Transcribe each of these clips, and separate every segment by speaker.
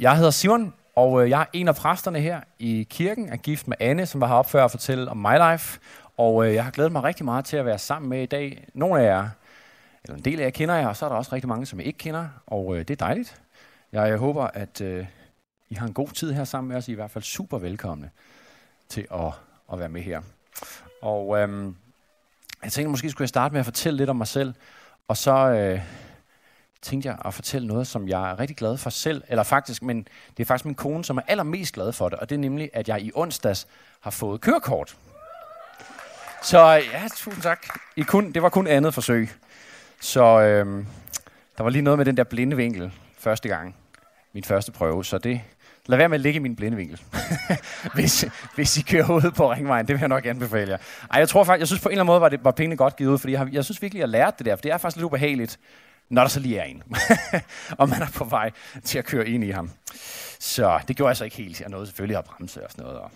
Speaker 1: Jeg hedder Simon, og øh, jeg er en af præsterne her i kirken. Er gift med Anne, som var heroppe før at fortælle om my life. Og øh, jeg har glædet mig rigtig meget til at være sammen med i dag. Nogle af jer, eller en del af jer kender jeg, og så er der også rigtig mange, som jeg ikke kender. Og øh, det er dejligt. Jeg håber, at øh, I har en god tid her sammen med os. I er i hvert fald super velkomne til at, at være med her. Og øhm, jeg tænkte, måske skulle jeg starte med at fortælle lidt om mig selv. Og så... Øh, tænkte jeg at fortælle noget, som jeg er rigtig glad for selv, eller faktisk, men det er faktisk min kone, som er allermest glad for det, og det er nemlig, at jeg i onsdags har fået kørekort. Så ja, tusind tak. I kun, det var kun andet forsøg. Så øhm, der var lige noget med den der blinde vinkel første gang, min første prøve, så det, lad være med at ligge i min blinde vinkel, hvis, hvis I kører ud på ringvejen. Det vil jeg nok anbefale jer. Ej, jeg tror faktisk, jeg synes på en eller anden måde var, det, var pengene godt givet ud, fordi jeg, har, jeg synes virkelig, jeg lærte det der, for det er faktisk lidt ubehageligt når der så lige er en. og man er på vej til at køre ind i ham. Så det gjorde jeg så ikke helt. Jeg nåede selvfølgelig at bremse og sådan noget. Og,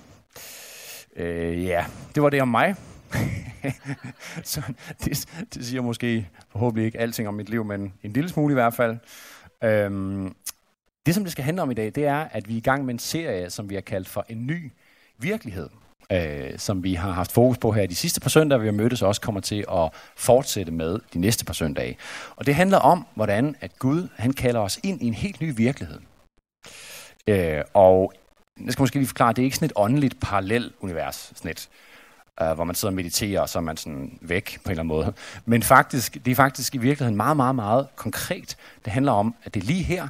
Speaker 1: øh, ja, det var det om mig. så det, det siger måske forhåbentlig ikke alting om mit liv, men en lille smule i hvert fald. Øhm, det, som det skal handle om i dag, det er, at vi er i gang med en serie, som vi har kaldt for En ny virkelighed øh, som vi har haft fokus på her de sidste par søndage, vi har mødtes, også kommer til at fortsætte med de næste par søndage. Og det handler om, hvordan at Gud han kalder os ind i en helt ny virkelighed. Øh, og jeg skal måske lige forklare, det er ikke sådan et åndeligt parallel univers, sådan et, øh, hvor man sidder og mediterer, og så er man sådan væk på en eller anden måde. Men faktisk, det er faktisk i virkeligheden meget, meget, meget konkret. Det handler om, at det er lige her,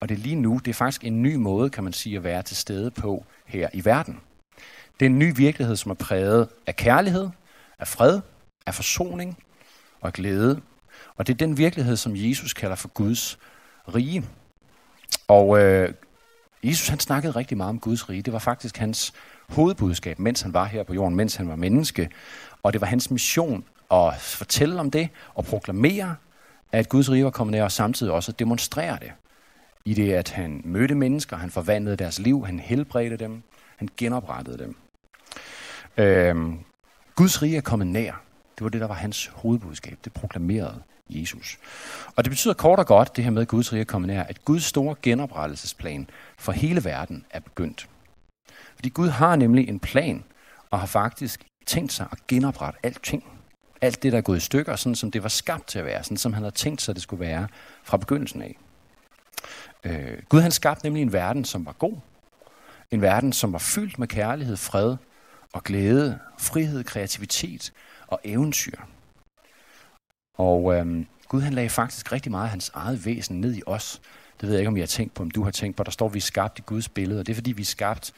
Speaker 1: og det er lige nu. Det er faktisk en ny måde, kan man sige, at være til stede på her i verden. Det er en ny virkelighed, som er præget af kærlighed, af fred, af forsoning og af glæde. Og det er den virkelighed, som Jesus kalder for Guds rige. Og øh, Jesus han snakkede rigtig meget om Guds rige. Det var faktisk hans hovedbudskab, mens han var her på jorden, mens han var menneske. Og det var hans mission at fortælle om det og proklamere, at Guds rige var kommet nær, og samtidig også at demonstrere det. I det, at han mødte mennesker, han forvandlede deres liv, han helbredte dem, han genoprettede dem. Øhm, Guds rige er kommet nær. Det var det, der var hans hovedbudskab. Det proklamerede Jesus. Og det betyder kort og godt, det her med, at Guds rige er kommet nær, at Guds store genoprettelsesplan for hele verden er begyndt. Fordi Gud har nemlig en plan, og har faktisk tænkt sig at genoprette alting. Alt det, der er gået i stykker, sådan som det var skabt til at være, sådan som han havde tænkt sig, det skulle være fra begyndelsen af. Øh, Gud han skabte nemlig en verden, som var god. En verden, som var fyldt med kærlighed, fred og glæde, frihed, kreativitet og eventyr. Og øhm, Gud han lagde faktisk rigtig meget af hans eget væsen ned i os. Det ved jeg ikke, om I har tænkt på, om du har tænkt på. Der står, at vi er skabt i Guds billede, og det er fordi, vi er skabt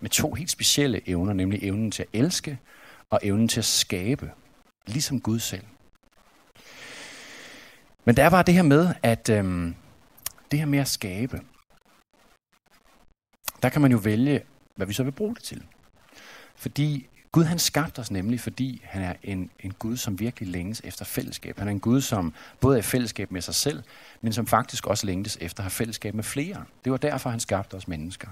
Speaker 1: med to helt specielle evner, nemlig evnen til at elske og evnen til at skabe, ligesom Gud selv. Men der var det her med, at øhm, det her med at skabe, der kan man jo vælge, hvad vi så vil bruge det til. Fordi Gud han skabte os nemlig, fordi han er en, en Gud, som virkelig længes efter fællesskab. Han er en Gud, som både er i fællesskab med sig selv, men som faktisk også længtes efter at have fællesskab med flere. Det var derfor, han skabte os mennesker.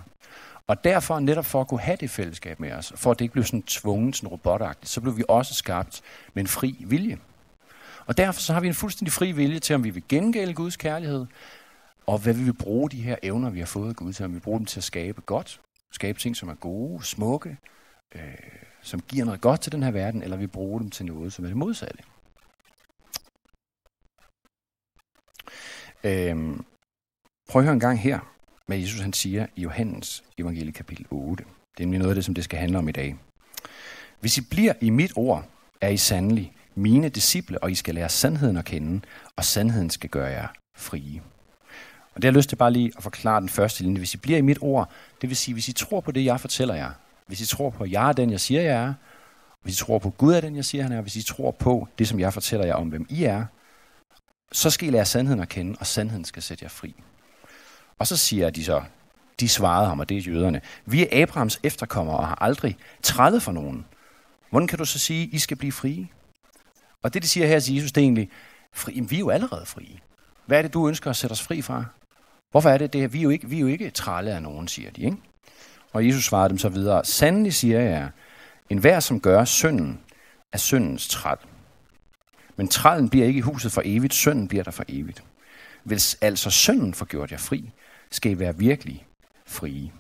Speaker 1: Og derfor, netop for at kunne have det fællesskab med os, for at det ikke blev sådan tvunget, sådan robotagtigt, så blev vi også skabt med en fri vilje. Og derfor så har vi en fuldstændig fri vilje til, om vi vil gengælde Guds kærlighed, og hvad vil vi bruge de her evner, vi har fået af Gud til, om vi bruger bruge dem til at skabe godt, skabe ting, som er gode, smukke, øh, som giver noget godt til den her verden, eller vi bruger dem til noget, som er det modsatte. Øh, prøv at høre en gang her, hvad Jesus han siger i Johannes evangelie kapitel 8. Det er noget af det, som det skal handle om i dag. Hvis I bliver i mit ord, er I sandelig mine disciple, og I skal lære sandheden at kende, og sandheden skal gøre jer frie. Og det har jeg lyst til bare lige at forklare den første linje. Hvis I bliver i mit ord, det vil sige, hvis I tror på det, jeg fortæller jer, hvis I tror på, at jeg er den, jeg siger, jeg er, hvis I tror på, at Gud er den, jeg siger, han er, hvis I tror på det, som jeg fortæller jer om, hvem I er, så skal I lære sandheden at kende, og sandheden skal sætte jer fri. Og så siger de så, de svarede ham, og det er jøderne, vi er Abrahams efterkommere og har aldrig trædet for nogen. Hvordan kan du så sige, I skal blive frie? Og det, de siger her til Jesus, det er egentlig, fri, jamen, vi er jo allerede frie. Hvad er det, du ønsker at sætte os fri fra? Hvorfor er det det? Vi er jo ikke, vi er jo ikke trælle af nogen, siger de. Ikke? Og Jesus svarede dem så videre, Sandelig siger jeg, en hver som gør synden, er syndens træl. Men trællen bliver ikke i huset for evigt, synden bliver der for evigt. Hvis altså synden får gjort jer fri, skal I være virkelig frie.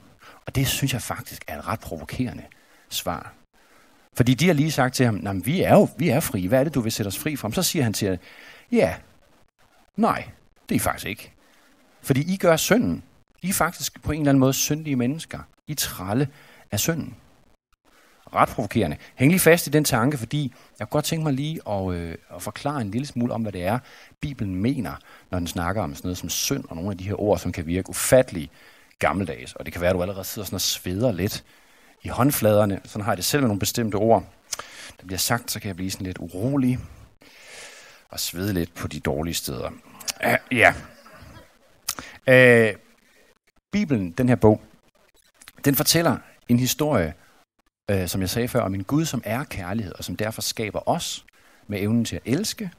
Speaker 1: Og det synes jeg faktisk er et ret provokerende svar. Fordi de har lige sagt til ham, at vi er jo vi er frie. Hvad er det, du vil sætte os fri fra? Så siger han til jer, ja, nej, det er faktisk ikke. Fordi I gør synden. I er faktisk på en eller anden måde syndige mennesker. I tralle af synden. Ret provokerende. Hæng lige fast i den tanke, fordi jeg kunne godt tænke mig lige at, øh, at forklare en lille smule om, hvad det er, Bibelen mener, når den snakker om sådan noget som synd og nogle af de her ord, som kan virke ufattelig gammeldags. Og det kan være, at du allerede sidder sådan og sveder lidt i håndfladerne. Sådan har jeg det selv med nogle bestemte ord. Der bliver sagt, så kan jeg blive sådan lidt urolig og svede lidt på de dårlige steder. Uh, ja. Øh, Bibelen, den her bog, den fortæller en historie, øh, som jeg sagde før, om en Gud, som er kærlighed, og som derfor skaber os med evnen til at elske,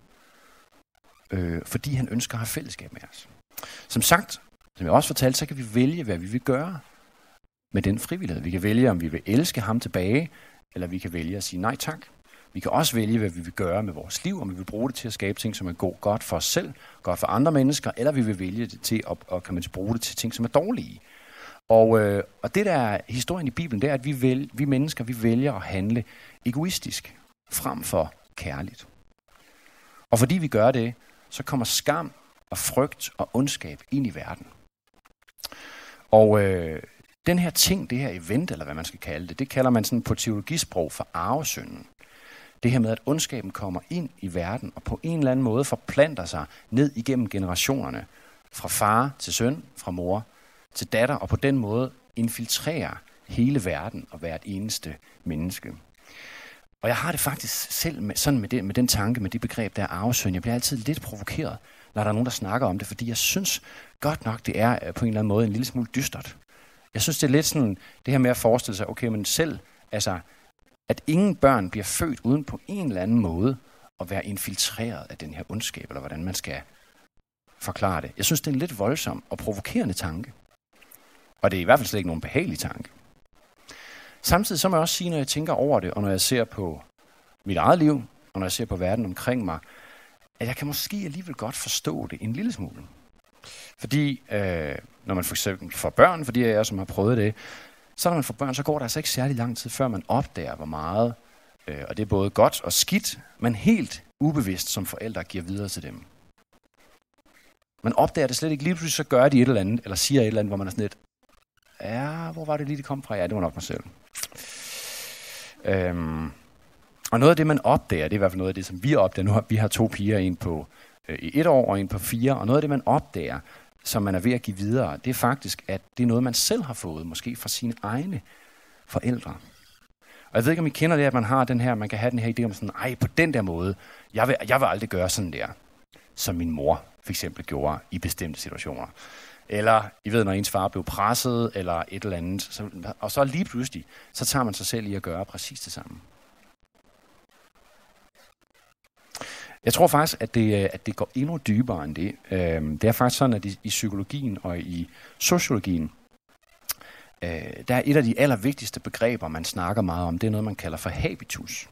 Speaker 1: øh, fordi han ønsker at have fællesskab med os. Som sagt, som jeg også fortalte, så kan vi vælge, hvad vi vil gøre med den frivillighed. Vi kan vælge, om vi vil elske ham tilbage, eller vi kan vælge at sige nej tak. Vi kan også vælge, hvad vi vil gøre med vores liv, om vi vil bruge det til at skabe ting, som er god, godt for os selv, godt for andre mennesker, eller vi vil vælge det til at, og kan man bruge det til ting, som er dårlige. Og, øh, og det, der er historien i Bibelen, det er, at vi, vælge, vi mennesker vi vælger at handle egoistisk, frem for kærligt. Og fordi vi gør det, så kommer skam og frygt og ondskab ind i verden. Og øh, den her ting, det her event, eller hvad man skal kalde det, det kalder man sådan på teologisprog for arvesynden. Det her med, at ondskaben kommer ind i verden og på en eller anden måde forplanter sig ned igennem generationerne. Fra far til søn, fra mor til datter, og på den måde infiltrerer hele verden og hvert eneste menneske. Og jeg har det faktisk selv med, sådan med, det, med den tanke, med det begreb, der er arvesynd. Jeg bliver altid lidt provokeret, når der er nogen, der snakker om det, fordi jeg synes godt nok, det er øh, på en eller anden måde en lille smule dystert. Jeg synes, det er lidt sådan, det her med at forestille sig, okay, men selv, altså, at ingen børn bliver født uden på en eller anden måde at være infiltreret af den her ondskab, eller hvordan man skal forklare det. Jeg synes, det er en lidt voldsom og provokerende tanke. Og det er i hvert fald slet ikke nogen behagelig tanke. Samtidig så må jeg også sige, når jeg tænker over det, og når jeg ser på mit eget liv, og når jeg ser på verden omkring mig, at jeg kan måske alligevel godt forstå det en lille smule. Fordi øh, når man for eksempel får børn, fordi jeg som har prøvet det, så når man får børn, så går der altså ikke særlig lang tid, før man opdager, hvor meget, øh, og det er både godt og skidt, men helt ubevidst som forældre giver videre til dem. Man opdager det slet ikke. Lige pludselig så gør de et eller andet, eller siger et eller andet, hvor man er sådan lidt, ja, hvor var det lige, det kom fra? Ja, det var nok mig selv. Øhm, og noget af det, man opdager, det er i hvert fald noget af det, som vi opdager. Nu har vi har to piger, en på øh, i et år og en på fire, og noget af det, man opdager, som man er ved at give videre, det er faktisk, at det er noget, man selv har fået, måske fra sine egne forældre. Og jeg ved ikke, om I kender det, at man har den her, man kan have den her idé om sådan, ej, på den der måde, jeg vil, jeg vil aldrig gøre sådan der, som min mor for eksempel gjorde i bestemte situationer. Eller, I ved, når ens far blev presset, eller et eller andet. Så, og så lige pludselig, så tager man sig selv i at gøre præcis det samme. Jeg tror faktisk, at det, øh, at det går endnu dybere end det. Øhm, det er faktisk sådan, at i psykologien og i sociologien, øh, der er et af de allervigtigste begreber, man snakker meget om, det er noget, man kalder for habitus.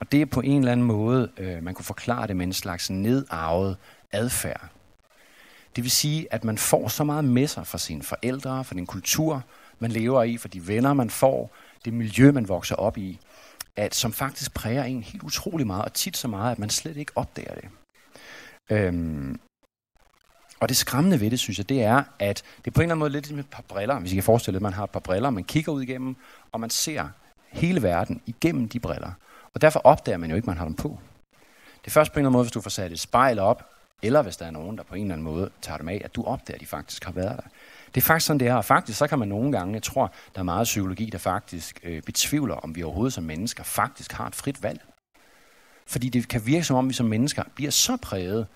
Speaker 1: Og det er på en eller anden måde, øh, man kunne forklare det med en slags nedarvet adfærd. Det vil sige, at man får så meget med sig fra sine forældre, fra den kultur, man lever i, fra de venner, man får, det miljø, man vokser op i, at, som faktisk præger en helt utrolig meget, og tit så meget, at man slet ikke opdager det. Øhm, og det skræmmende ved det, synes jeg, det er, at det er på en eller anden måde lidt som et par briller. Hvis I kan forestille at man har et par briller, man kigger ud igennem, og man ser hele verden igennem de briller. Og derfor opdager man jo ikke, at man har dem på. Det er først på en eller anden måde, hvis du får sat et spejl op, eller hvis der er nogen, der på en eller anden måde tager dem af, at du opdager, at de faktisk har været der. Det er faktisk sådan, det er. Og faktisk så kan man nogle gange, jeg tror, der er meget psykologi, der faktisk øh, betvivler, om vi overhovedet som mennesker faktisk har et frit valg. Fordi det kan virke som om, vi som mennesker bliver så præget,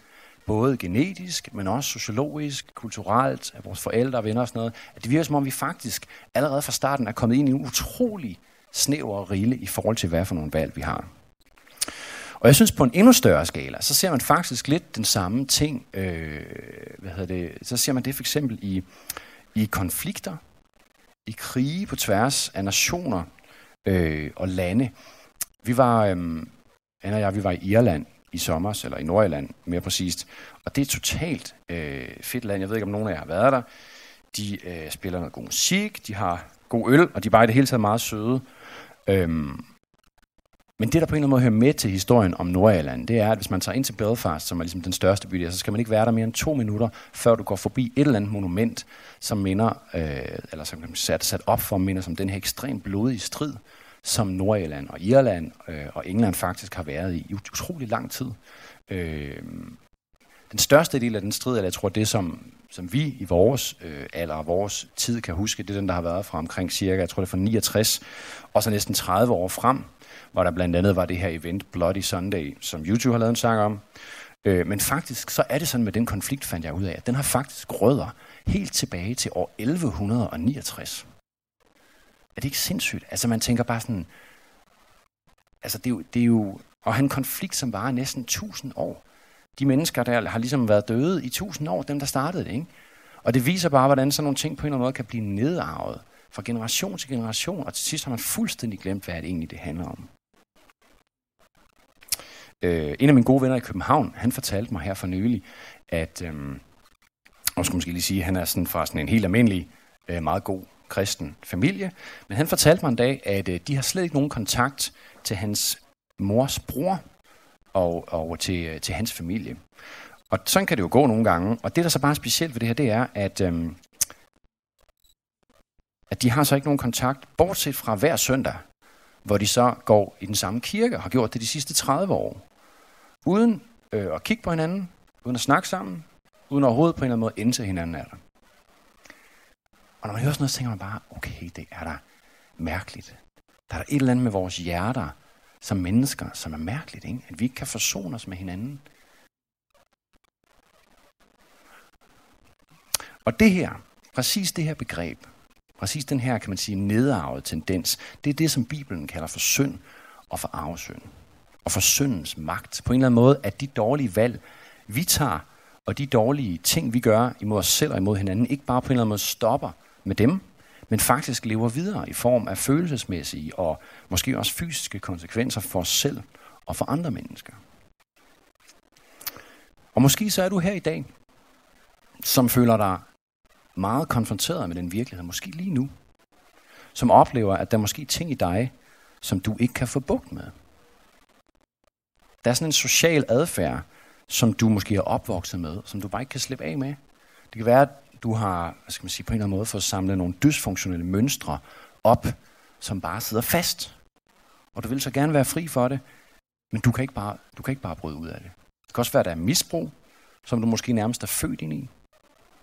Speaker 1: både genetisk, men også sociologisk, kulturelt, af vores forældre og venner og sådan noget, at det virker som om, vi faktisk allerede fra starten er kommet ind i en utrolig snæver rille i forhold til, hvad for nogle valg vi har. Og jeg synes, på en endnu større skala, så ser man faktisk lidt den samme ting. Øh, hvad hedder det? Så ser man det for eksempel i, i konflikter, i krige på tværs af nationer øh, og lande. Vi var, øh, Anna og jeg, vi var i Irland i sommer, eller i Nordirland mere præcist. Og det er et totalt øh, fedt land. Jeg ved ikke, om nogen af jer har været der. de øh, spiller noget god musik, de har god øl, og de er bare i det hele taget meget søde. Øhm, men det, der på en eller anden måde hører med til historien om Nordirland, det er, at hvis man tager ind til Belfast, som er ligesom den største by der, så skal man ikke være der mere end to minutter, før du går forbi et eller andet monument, som minder, øh, eller som er sat, sat op for minder som den her ekstremt blodige strid, som Nordirland og Irland øh, og England faktisk har været i i utrolig lang tid. Øh, den største del af den strid, eller jeg tror det, som, som vi i vores øh, alder og vores tid kan huske, det er den, der har været fra omkring cirka, jeg tror det er fra 69, og så næsten 30 år frem, hvor der blandt andet var det her event Bloody Sunday, som YouTube har lavet en sang om. Øh, men faktisk så er det sådan med den konflikt, fandt jeg ud af, at den har faktisk rødder helt tilbage til år 1169. Er det ikke sindssygt? Altså man tænker bare sådan, altså det er jo, det er jo og han en konflikt, som varer næsten 1000 år. De mennesker, der har ligesom været døde i 1000 år, dem der startede det, ikke? Og det viser bare, hvordan sådan nogle ting på en eller anden måde kan blive nedarvet fra generation til generation, og til sidst har man fuldstændig glemt, hvad det egentlig det handler om. Øh, en af mine gode venner i København, han fortalte mig her for nylig, at, øh, og skulle måske lige sige, at han er sådan fra sådan en helt almindelig, øh, meget god kristen familie, men han fortalte mig en dag, at øh, de har slet ikke nogen kontakt til hans mors bror og, og til, øh, til hans familie. Og sådan kan det jo gå nogle gange. Og det, der så bare er specielt ved det her, det er, at, øh, at de har så ikke nogen kontakt, bortset fra hver søndag, hvor de så går i den samme kirke og har gjort det de sidste 30 år. Uden øh, at kigge på hinanden, uden at snakke sammen, uden overhovedet på en eller anden måde ind til hinanden er der. Og når man hører sådan noget, så tænker man bare, okay, det er da mærkeligt. Der er der et eller andet med vores hjerter, som mennesker, som er mærkeligt, ikke? at vi ikke kan forsone os med hinanden. Og det her, præcis det her begreb, præcis den her, kan man sige, nedarvet tendens, det er det, som Bibelen kalder for synd og for arvesynd. Og for syndens magt. På en eller anden måde, at de dårlige valg, vi tager, og de dårlige ting, vi gør imod os selv og imod hinanden, ikke bare på en eller anden måde stopper med dem, men faktisk lever videre i form af følelsesmæssige og måske også fysiske konsekvenser for os selv og for andre mennesker. Og måske så er du her i dag, som føler dig meget konfronteret med den virkelighed, måske lige nu, som oplever, at der er måske ting i dig, som du ikke kan få bugt med. Der er sådan en social adfærd, som du måske er opvokset med, som du bare ikke kan slippe af med. Det kan være, at du har, hvad skal man sige, på en eller anden måde fået samlet nogle dysfunktionelle mønstre op, som bare sidder fast. Og du vil så gerne være fri for det, men du kan ikke bare, du kan ikke bare bryde ud af det. Det kan også være, at der er misbrug, som du måske nærmest er født ind i.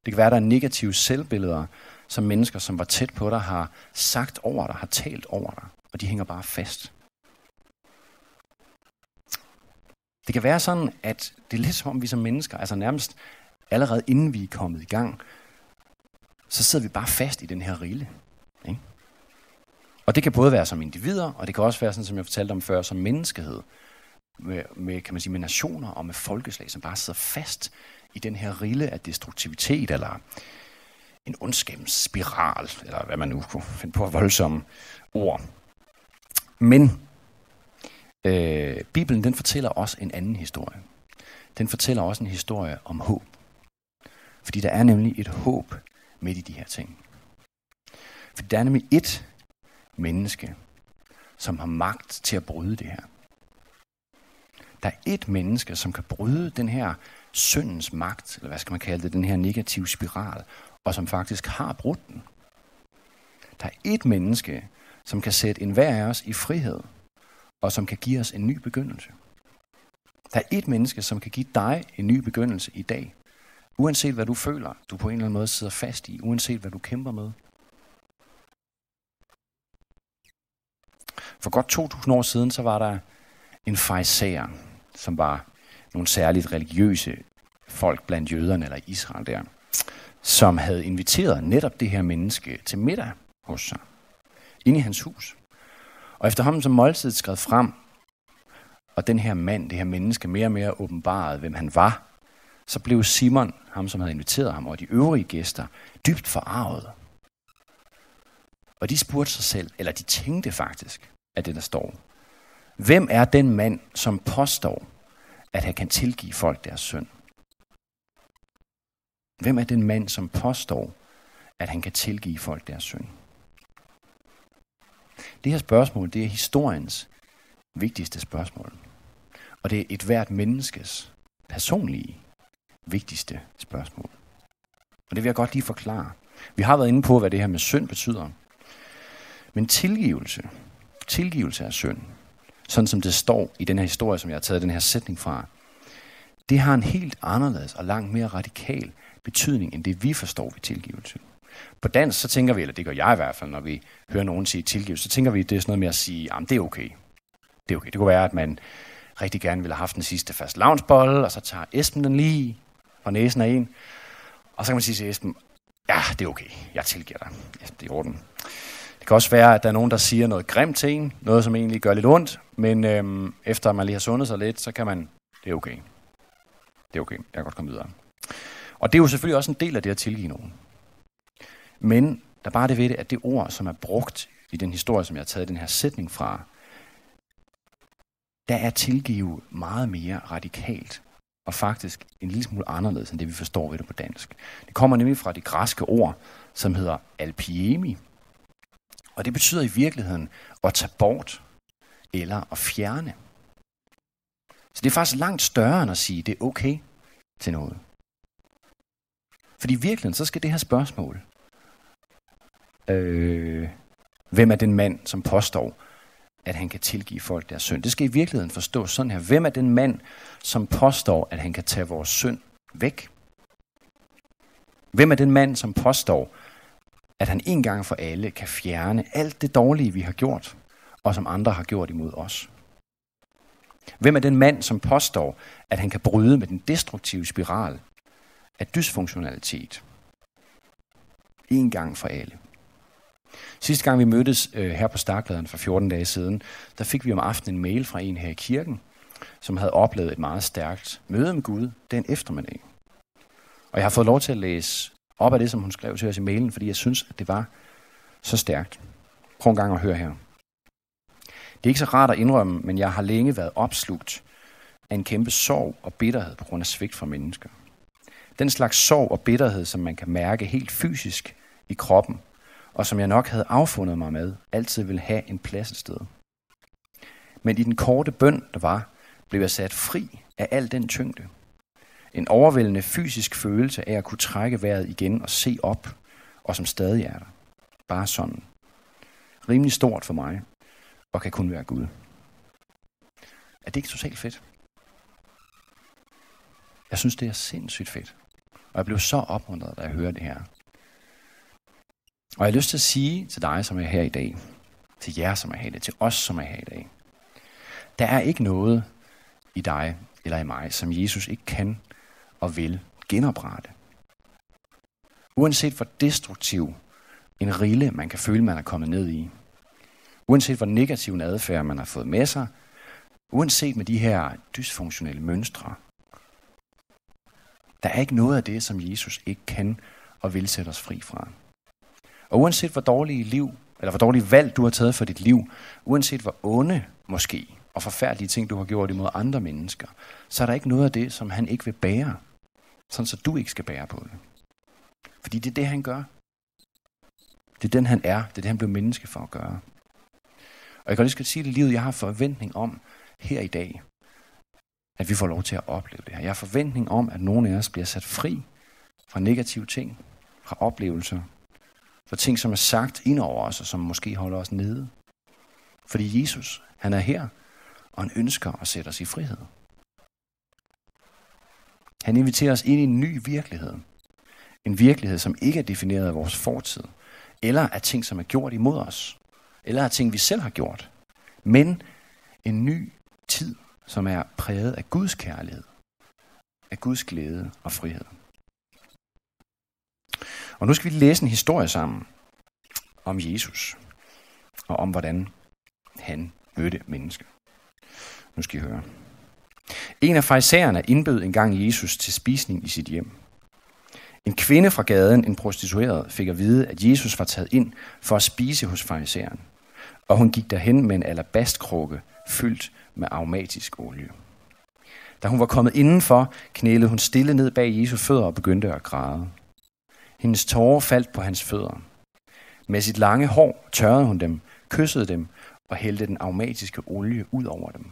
Speaker 1: Det kan være, at der er negative selvbilleder, som mennesker, som var tæt på dig, har sagt over dig, har talt over dig, og de hænger bare fast. Det kan være sådan, at det er lidt som om vi som mennesker, altså nærmest allerede inden vi er kommet i gang, så sidder vi bare fast i den her rille. Ikke? Og det kan både være som individer, og det kan også være, sådan, som jeg fortalte om før, som menneskehed. Med, med, kan man sige, med nationer og med folkeslag, som bare sidder fast i den her rille af destruktivitet, eller en ondskabens spiral, eller hvad man nu kunne finde på voldsomme ord. Men øh, Bibelen den fortæller også en anden historie. Den fortæller også en historie om håb. Fordi der er nemlig et håb midt i de her ting. For der er nemlig et menneske, som har magt til at bryde det her. Der er et menneske, som kan bryde den her syndens magt, eller hvad skal man kalde det, den her negative spiral, og som faktisk har brudt den. Der er et menneske, som kan sætte enhver af os i frihed, og som kan give os en ny begyndelse. Der er et menneske, som kan give dig en ny begyndelse i dag. Uanset hvad du føler, du på en eller anden måde sidder fast i, uanset hvad du kæmper med. For godt 2000 år siden, så var der en fejser, som var nogle særligt religiøse folk blandt jøderne eller Israel der, som havde inviteret netop det her menneske til middag hos sig, ind i hans hus. Og efterhånden som måltidet skred frem, og den her mand, det her menneske, mere og mere åbenbarede, hvem han var, så blev Simon, ham som havde inviteret ham, og de øvrige gæster, dybt forarvet. Og de spurgte sig selv, eller de tænkte faktisk, at det der står. Hvem er den mand, som påstår, at han kan tilgive folk deres synd? Hvem er den mand, som påstår, at han kan tilgive folk deres synd? Det her spørgsmål, det er historiens vigtigste spørgsmål. Og det er et hvert menneskes personlige vigtigste spørgsmål. Og det vil jeg godt lige forklare. Vi har været inde på, hvad det her med synd betyder. Men tilgivelse, tilgivelse af synd, sådan som det står i den her historie, som jeg har taget den her sætning fra, det har en helt anderledes og langt mere radikal betydning, end det vi forstår ved tilgivelse. På dansk, så tænker vi, eller det gør jeg i hvert fald, når vi hører nogen sige tilgivelse, så tænker vi, det er sådan noget med at sige, at det er okay. Det er okay. Det kunne være, at man rigtig gerne ville have haft den sidste fast lavnsbolle, og så tager Esben den lige fra næsen af en, og så kan man sige til Esben, ja, det er okay, jeg tilgiver dig. Ja, det er i orden. Det kan også være, at der er nogen, der siger noget grimt til en, noget som egentlig gør lidt ondt, men øhm, efter man lige har sundet sig lidt, så kan man, det er okay. Det er okay, jeg kan godt komme videre. Og det er jo selvfølgelig også en del af det at tilgive nogen. Men der er bare det ved det, at det ord, som er brugt i den historie, som jeg har taget den her sætning fra, der er tilgive meget mere radikalt og faktisk en lille smule anderledes end det, vi forstår ved det på dansk. Det kommer nemlig fra det græske ord, som hedder alpiemi. Og det betyder i virkeligheden at tage bort eller at fjerne. Så det er faktisk langt større end at sige, at det er okay til noget. Fordi i virkeligheden, så skal det her spørgsmål, øh, hvem er den mand, som påstår, at han kan tilgive folk deres synd. Det skal i virkeligheden forstås sådan her. Hvem er den mand, som påstår, at han kan tage vores synd væk? Hvem er den mand, som påstår, at han en gang for alle kan fjerne alt det dårlige, vi har gjort, og som andre har gjort imod os? Hvem er den mand, som påstår, at han kan bryde med den destruktive spiral af dysfunktionalitet en gang for alle? Sidste gang vi mødtes øh, her på Starkladeren for 14 dage siden, der fik vi om aftenen en mail fra en her i kirken, som havde oplevet et meget stærkt møde med Gud den eftermiddag. Og jeg har fået lov til at læse op af det, som hun skrev til os i mailen, fordi jeg synes, at det var så stærkt. Prøv en gang at høre her. Det er ikke så rart at indrømme, men jeg har længe været opslugt af en kæmpe sorg og bitterhed på grund af svigt fra mennesker. Den slags sorg og bitterhed, som man kan mærke helt fysisk i kroppen, og som jeg nok havde affundet mig med, altid vil have en plads et sted. Men i den korte bøn, der var, blev jeg sat fri af al den tyngde. En overvældende fysisk følelse af at kunne trække vejret igen og se op, og som stadig er der. Bare sådan. Rimelig stort for mig, og kan kun være Gud. Er det ikke totalt fedt? Jeg synes, det er sindssygt fedt. Og jeg blev så opmuntret, da jeg hørte det her. Og jeg har lyst til at sige til dig, som er her i dag, til jer, som er her i dag, til os, som er her i dag, der er ikke noget i dig eller i mig, som Jesus ikke kan og vil genoprette. Uanset hvor destruktiv en rille, man kan føle, man er kommet ned i. Uanset hvor negativ en adfærd, man har fået med sig. Uanset med de her dysfunktionelle mønstre. Der er ikke noget af det, som Jesus ikke kan og vil sætte os fri fra. Og uanset hvor dårlige liv, eller hvor dårlige valg du har taget for dit liv, uanset hvor onde måske, og forfærdelige ting du har gjort imod andre mennesker, så er der ikke noget af det, som han ikke vil bære. Sådan så du ikke skal bære på det. Fordi det er det, han gør. Det er den, han er. Det er det, han blev menneske for at gøre. Og jeg kan lige skal sige det livet, jeg har forventning om her i dag, at vi får lov til at opleve det her. Jeg har forventning om, at nogen af os bliver sat fri fra negative ting, fra oplevelser, fra ting, som er sagt ind over os, og som måske holder os nede. Fordi Jesus, han er her, og han ønsker at sætte os i frihed. Han inviterer os ind i en ny virkelighed. En virkelighed, som ikke er defineret af vores fortid, eller af ting, som er gjort imod os, eller af ting, vi selv har gjort. Men en ny tid, som er præget af Guds kærlighed, af Guds glæde og frihed. Og nu skal vi læse en historie sammen om Jesus, og om hvordan han mødte mennesker. Nu skal I høre. En af fejserne indbød engang Jesus til spisning i sit hjem. En kvinde fra gaden, en prostitueret, fik at vide, at Jesus var taget ind for at spise hos farisæeren, og hun gik derhen med en alabastkrukke fyldt med aromatisk olie. Da hun var kommet indenfor, knælede hun stille ned bag Jesu fødder og begyndte at græde. Hendes tårer faldt på hans fødder. Med sit lange hår tørrede hun dem, kyssede dem og hældte den aromatiske olie ud over dem.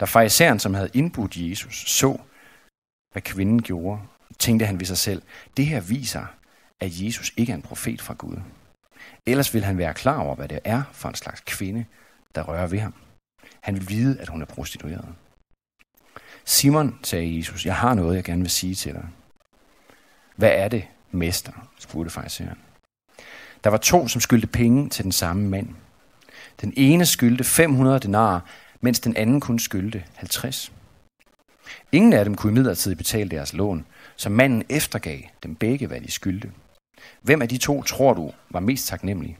Speaker 1: Da fariseren, som havde indbudt Jesus, så, hvad kvinden gjorde, tænkte han ved sig selv, det her viser, at Jesus ikke er en profet fra Gud. Ellers vil han være klar over, hvad det er for en slags kvinde, der rører ved ham. Han vil vide, at hun er prostitueret. Simon, sagde Jesus, jeg har noget, jeg gerne vil sige til dig. Hvad er det, mester? spurgte fariseren. Der var to, som skyldte penge til den samme mand. Den ene skyldte 500 denarer, mens den anden kun skyldte 50. Ingen af dem kunne imidlertid betale deres lån, så manden eftergav dem begge, hvad de skyldte. Hvem af de to tror du var mest taknemmelig?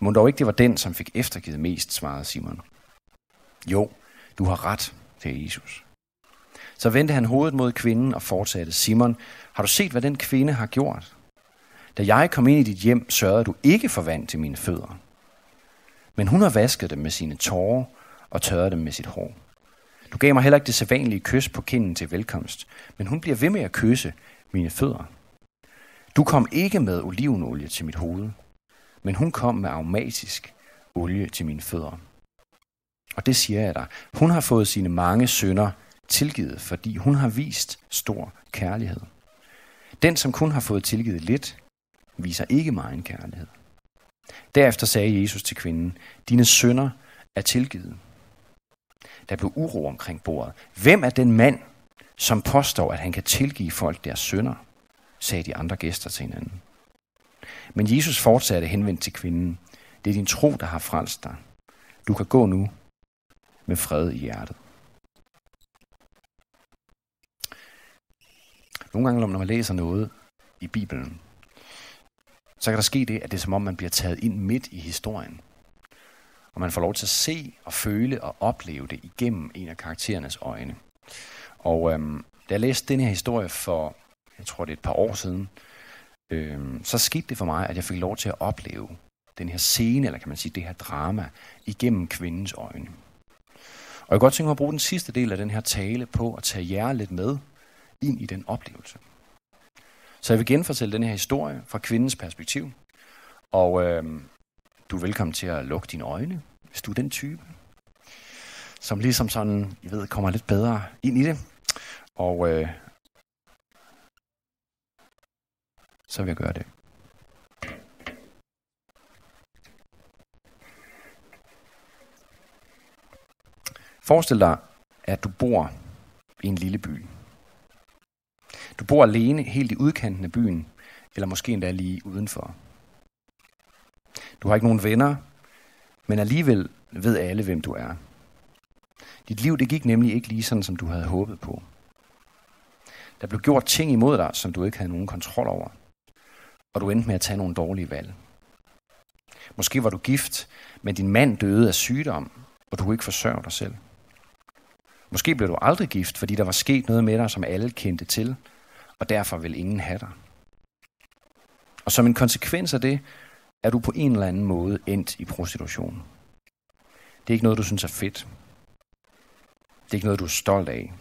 Speaker 1: Må dog ikke det var den, som fik eftergivet mest, svarede Simon. Jo, du har ret, sagde Jesus. Så vendte han hovedet mod kvinden og fortsatte, Simon, har du set, hvad den kvinde har gjort? Da jeg kom ind i dit hjem, sørgede du ikke for vand til mine fødder. Men hun har vasket dem med sine tårer og tørrede dem med sit hår. Du gav mig heller ikke det sædvanlige kys på kinden til velkomst, men hun bliver ved med at kysse mine fødder. Du kom ikke med olivenolie til mit hoved, men hun kom med aromatisk olie til mine fødder. Og det siger jeg dig. Hun har fået sine mange sønder tilgivet, fordi hun har vist stor kærlighed. Den, som kun har fået tilgivet lidt, viser ikke meget kærlighed. Derefter sagde Jesus til kvinden, dine sønder er tilgivet. Der blev uro omkring bordet. Hvem er den mand, som påstår, at han kan tilgive folk deres sønder? sagde de andre gæster til hinanden. Men Jesus fortsatte henvendt til kvinden. Det er din tro, der har frelst dig. Du kan gå nu med fred i hjertet. Nogle gange, når man læser noget i Bibelen, så kan der ske det, at det er som om, man bliver taget ind midt i historien. Og man får lov til at se og føle og opleve det igennem en af karakterernes øjne. Og øhm, da jeg læste den her historie for, jeg tror det er et par år siden, øhm, så skete det for mig, at jeg fik lov til at opleve den her scene, eller kan man sige det her drama, igennem kvindens øjne. Og jeg kan godt tænke mig at bruge den sidste del af den her tale på at tage jer lidt med ind i den oplevelse. Så jeg vil genfortælle den her historie fra kvindens perspektiv. Og øh, du er velkommen til at lukke dine øjne, hvis du er den type, som ligesom sådan, jeg ved, kommer lidt bedre ind i det. Og øh, så vil jeg gøre det. Forestil dig, at du bor i en lille by. Du bor alene helt i udkanten af byen, eller måske endda lige udenfor. Du har ikke nogen venner, men alligevel ved alle, hvem du er. Dit liv det gik nemlig ikke lige sådan, som du havde håbet på. Der blev gjort ting imod dig, som du ikke havde nogen kontrol over. Og du endte med at tage nogle dårlige valg. Måske var du gift, men din mand døde af sygdom, og du kunne ikke forsørge dig selv. Måske blev du aldrig gift, fordi der var sket noget med dig, som alle kendte til, og derfor vil ingen have dig. Og som en konsekvens af det, er du på en eller anden måde endt i prostitution. Det er ikke noget, du synes er fedt. Det er ikke noget, du er stolt af.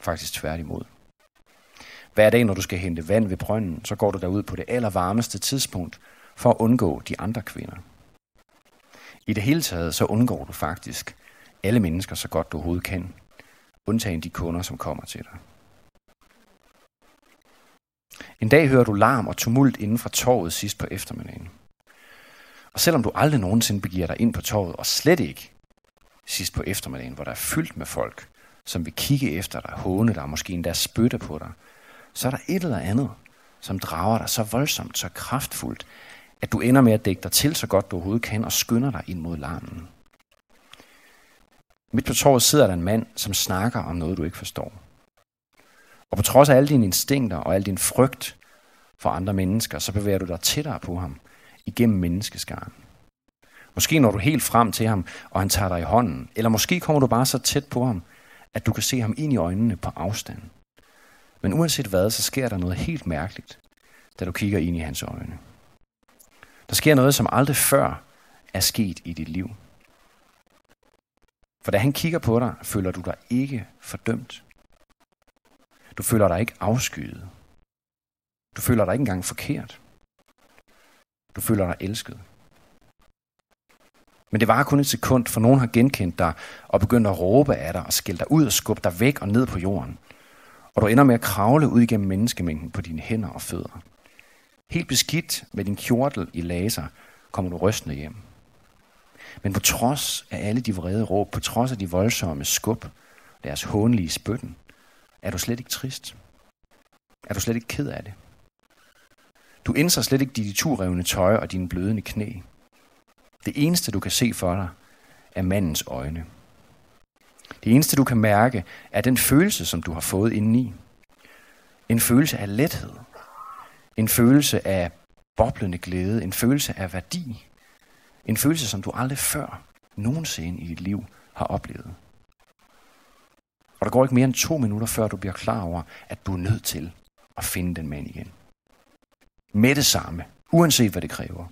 Speaker 1: Faktisk tværtimod. Hver dag, når du skal hente vand ved brønden, så går du derud på det allervarmeste tidspunkt for at undgå de andre kvinder. I det hele taget, så undgår du faktisk alle mennesker så godt du overhovedet kan, undtagen de kunder, som kommer til dig. En dag hører du larm og tumult inden fra torvet sidst på eftermiddagen. Og selvom du aldrig nogensinde begiver dig ind på torvet, og slet ikke sidst på eftermiddagen, hvor der er fyldt med folk, som vil kigge efter dig, håne dig, måske endda spytte på dig, så er der et eller andet, som drager dig så voldsomt, så kraftfuldt, at du ender med at dække dig til så godt du overhovedet kan, og skynder dig ind mod larmen. Midt på torvet sidder der en mand, som snakker om noget, du ikke forstår. Og på trods af alle dine instinkter og al din frygt for andre mennesker, så bevæger du dig tættere på ham igennem menneskeskaren. Måske når du helt frem til ham, og han tager dig i hånden. Eller måske kommer du bare så tæt på ham, at du kan se ham ind i øjnene på afstand. Men uanset hvad, så sker der noget helt mærkeligt, da du kigger ind i hans øjne. Der sker noget, som aldrig før er sket i dit liv. For da han kigger på dig, føler du dig ikke fordømt. Du føler dig ikke afskyet. Du føler dig ikke engang forkert. Du føler dig elsket. Men det var kun et sekund, for nogen har genkendt dig og begyndt at råbe af dig og skælde dig ud og skubbe dig væk og ned på jorden. Og du ender med at kravle ud igennem menneskemængden på dine hænder og fødder. Helt beskidt med din kjortel i laser kommer du rystende hjem. Men på trods af alle de vrede råb, på trods af de voldsomme skub, deres hånlige spytten, er du slet ikke trist. Er du slet ikke ked af det. Du indser slet ikke dit turrevne tøj og dine blødende knæ. Det eneste, du kan se for dig, er mandens øjne. Det eneste, du kan mærke, er den følelse, som du har fået indeni. En følelse af lethed. En følelse af boblende glæde. En følelse af værdi. En følelse, som du aldrig før nogensinde i dit liv har oplevet. Og der går ikke mere end to minutter, før du bliver klar over, at du er nødt til at finde den mand igen. Med det samme, uanset hvad det kræver.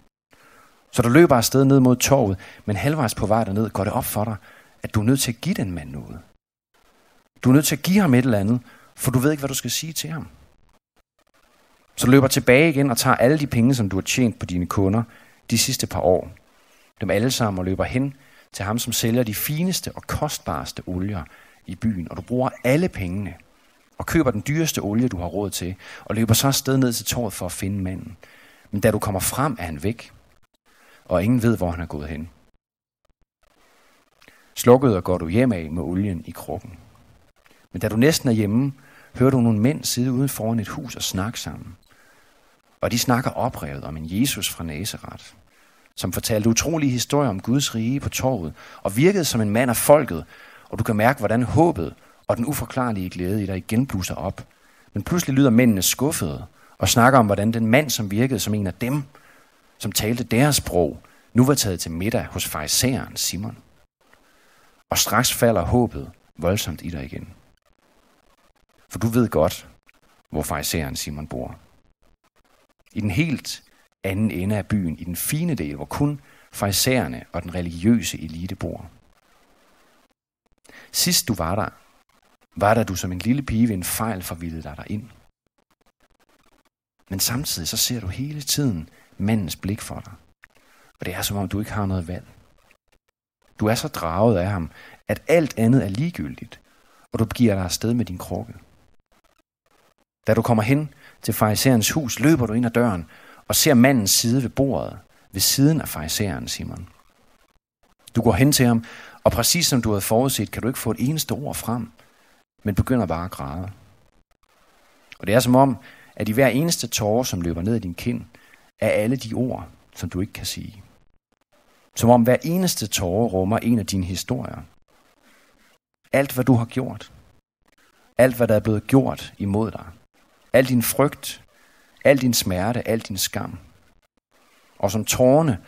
Speaker 1: Så du løber afsted ned mod torvet, men halvvejs på vej derned går det op for dig, at du er nødt til at give den mand noget. Du er nødt til at give ham et eller andet, for du ved ikke, hvad du skal sige til ham. Så du løber tilbage igen og tager alle de penge, som du har tjent på dine kunder de sidste par år. Dem alle sammen og løber hen til ham, som sælger de fineste og kostbarste olier i byen. Og du bruger alle pengene og køber den dyreste olie, du har råd til, og løber så afsted ned til torvet for at finde manden. Men da du kommer frem, er han væk og ingen ved, hvor han er gået hen. Slukket og går du hjem af med olien i krukken. Men da du næsten er hjemme, hører du nogle mænd sidde uden foran et hus og snakke sammen. Og de snakker oprevet om en Jesus fra Nazareth, som fortalte utrolige historier om Guds rige på torvet, og virkede som en mand af folket, og du kan mærke, hvordan håbet og den uforklarlige glæde i dig igen blusser op. Men pludselig lyder mændene skuffede og snakker om, hvordan den mand, som virkede som en af dem, som talte deres sprog, nu var taget til middag hos farisæeren Simon. Og straks falder håbet voldsomt i dig igen. For du ved godt, hvor farisæeren Simon bor. I den helt anden ende af byen, i den fine del, hvor kun farisæerne og den religiøse elite bor. Sidst du var der, var der du som en lille pige ved en fejl forvildede dig ind. Men samtidig så ser du hele tiden mandens blik for dig. Og det er som om, du ikke har noget valg. Du er så draget af ham, at alt andet er ligegyldigt, og du giver dig afsted med din krukke. Da du kommer hen til fariserens hus, løber du ind ad døren og ser manden sidde ved bordet ved siden af fariseren, Simon. Du går hen til ham, og præcis som du havde forudset, kan du ikke få et eneste ord frem, men begynder bare at græde. Og det er som om, at i hver eneste tårer, som løber ned i din kind, er alle de ord, som du ikke kan sige. Som om hver eneste tårer rummer en af dine historier. Alt, hvad du har gjort. Alt, hvad der er blevet gjort imod dig. Al din frygt. Al din smerte. Al din skam. Og som tårerne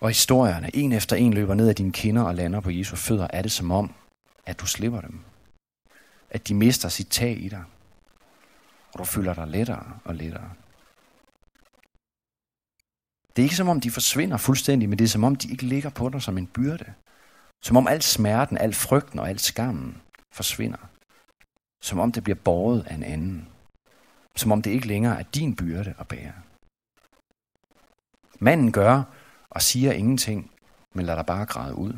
Speaker 1: og historierne, en efter en løber ned af dine kinder og lander på Jesu fødder, er det som om, at du slipper dem. At de mister sit tag i dig. Og du føler dig lettere og lettere. Det er ikke som om, de forsvinder fuldstændig, men det er som om, de ikke ligger på dig som en byrde. Som om al smerten, al frygten og al skammen forsvinder. Som om det bliver båret af en anden. Som om det ikke længere er din byrde at bære. Manden gør og siger ingenting, men lader dig bare græde ud.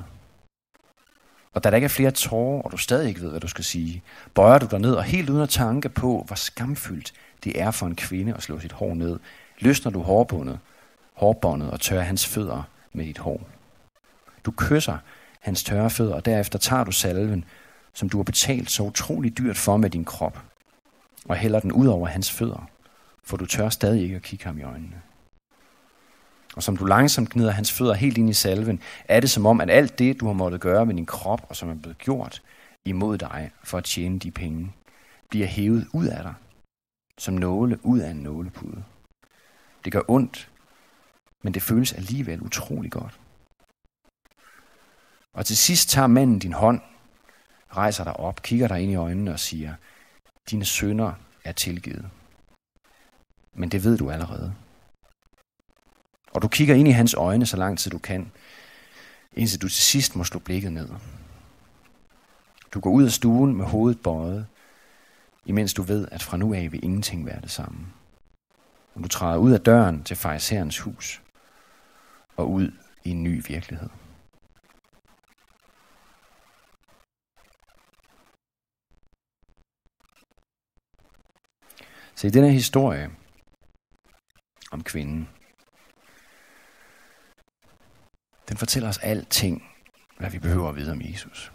Speaker 1: Og da der ikke er flere tårer, og du stadig ikke ved, hvad du skal sige, bøjer du dig ned og helt uden at tanke på, hvor skamfyldt det er for en kvinde at slå sit hår ned, løsner du hårbundet hårbåndet og tørrer hans fødder med dit hår. Du kysser hans tørre fødder, og derefter tager du salven, som du har betalt så utrolig dyrt for med din krop, og hælder den ud over hans fødder, for du tør stadig ikke at kigge ham i øjnene. Og som du langsomt gnider hans fødder helt ind i salven, er det som om, at alt det, du har måttet gøre med din krop, og som er blevet gjort imod dig for at tjene de penge, bliver hævet ud af dig, som nåle ud af en nålepude. Det gør ondt, men det føles alligevel utrolig godt. Og til sidst tager manden din hånd, rejser dig op, kigger dig ind i øjnene og siger, dine sønder er tilgivet. Men det ved du allerede. Og du kigger ind i hans øjne så lang tid du kan, indtil du til sidst må slå blikket ned. Du går ud af stuen med hovedet bøjet, imens du ved, at fra nu af vil ingenting være det samme. Og du træder ud af døren til fejserens hus og ud i en ny virkelighed. Så i den her historie om kvinden, den fortæller os alting, hvad vi behøver at vide om Jesus.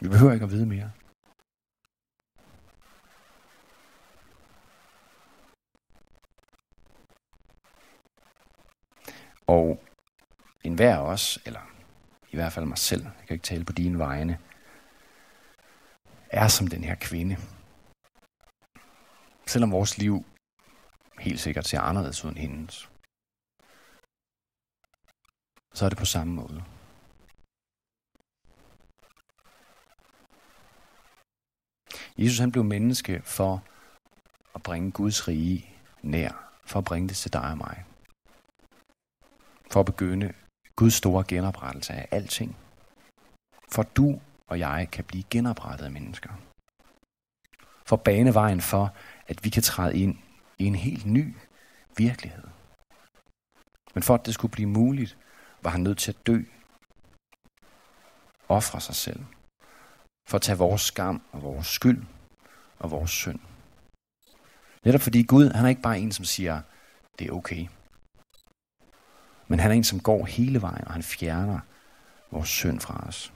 Speaker 1: Vi behøver ikke at vide mere. Og enhver af os, eller i hvert fald mig selv, jeg kan ikke tale på dine vegne, er som den her kvinde. Selvom vores liv helt sikkert ser anderledes ud end hendes, så er det på samme måde. Jesus han blev menneske for at bringe Guds rige nær, for at bringe det til dig og mig. For at begynde Guds store genoprettelse af alting. For du og jeg kan blive genoprettet af mennesker. For banevejen for, at vi kan træde ind i en helt ny virkelighed. Men for at det skulle blive muligt, var han nødt til at dø. Ofre sig selv. For at tage vores skam og vores skyld og vores synd. Netop fordi Gud, han er ikke bare en, som siger, det er okay. Men han er en, som går hele vejen, og han fjerner vores synd fra os.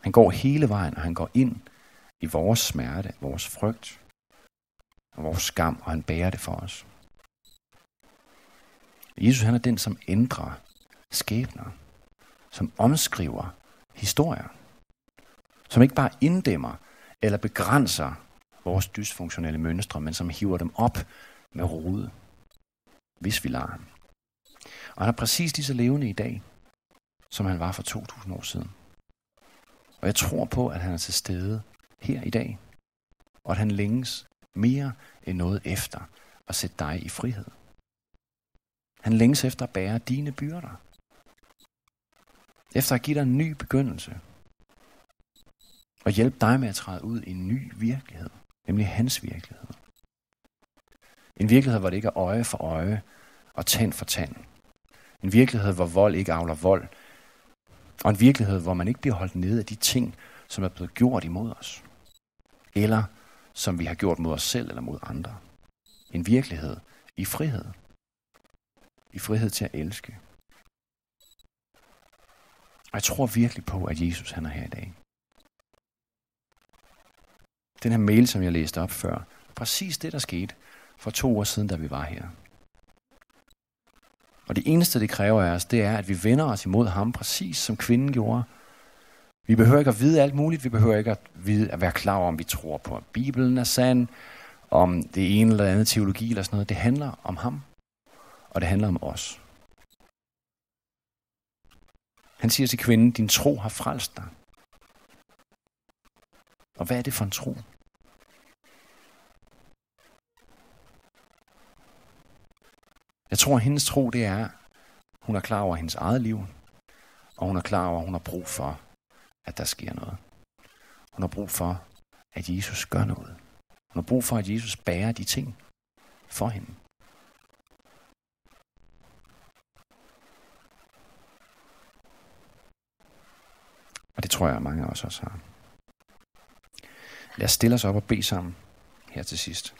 Speaker 1: Han går hele vejen, og han går ind i vores smerte, vores frygt og vores skam, og han bærer det for os. Jesus han er den, som ændrer skæbner, som omskriver historier, som ikke bare inddæmmer eller begrænser vores dysfunktionelle mønstre, men som hiver dem op med rode, hvis vi lader ham. Og han er præcis lige så levende i dag, som han var for 2000 år siden. Og jeg tror på, at han er til stede her i dag, og at han længes mere end noget efter at sætte dig i frihed. Han længes efter at bære dine byrder. Efter at give dig en ny begyndelse. Og hjælpe dig med at træde ud i en ny virkelighed. Nemlig hans virkelighed. En virkelighed, hvor det ikke er øje for øje og tand for tand. En virkelighed, hvor vold ikke avler vold. Og en virkelighed, hvor man ikke bliver holdt nede af de ting, som er blevet gjort imod os. Eller som vi har gjort mod os selv eller mod andre. En virkelighed i frihed. I frihed til at elske. Og jeg tror virkelig på, at Jesus han er her i dag. Den her mail, som jeg læste op før, præcis det, der skete for to år siden, da vi var her. Og det eneste, det kræver af os, det er, at vi vender os imod ham, præcis som kvinden gjorde. Vi behøver ikke at vide alt muligt. Vi behøver ikke at, vide, at være klar over, om vi tror på, at Bibelen er sand, om det ene eller andet teologi eller sådan noget. Det handler om ham, og det handler om os. Han siger til kvinden, din tro har frelst dig. Og hvad er det for en tro? Jeg tror, at hendes tro, det er, hun er klar over hendes eget liv, og hun er klar over, at hun har brug for, at der sker noget. Hun har brug for, at Jesus gør noget. Hun har brug for, at Jesus bærer de ting for hende. Og det tror jeg, at mange af os også har. Lad os stille os op og bede sammen her til sidst.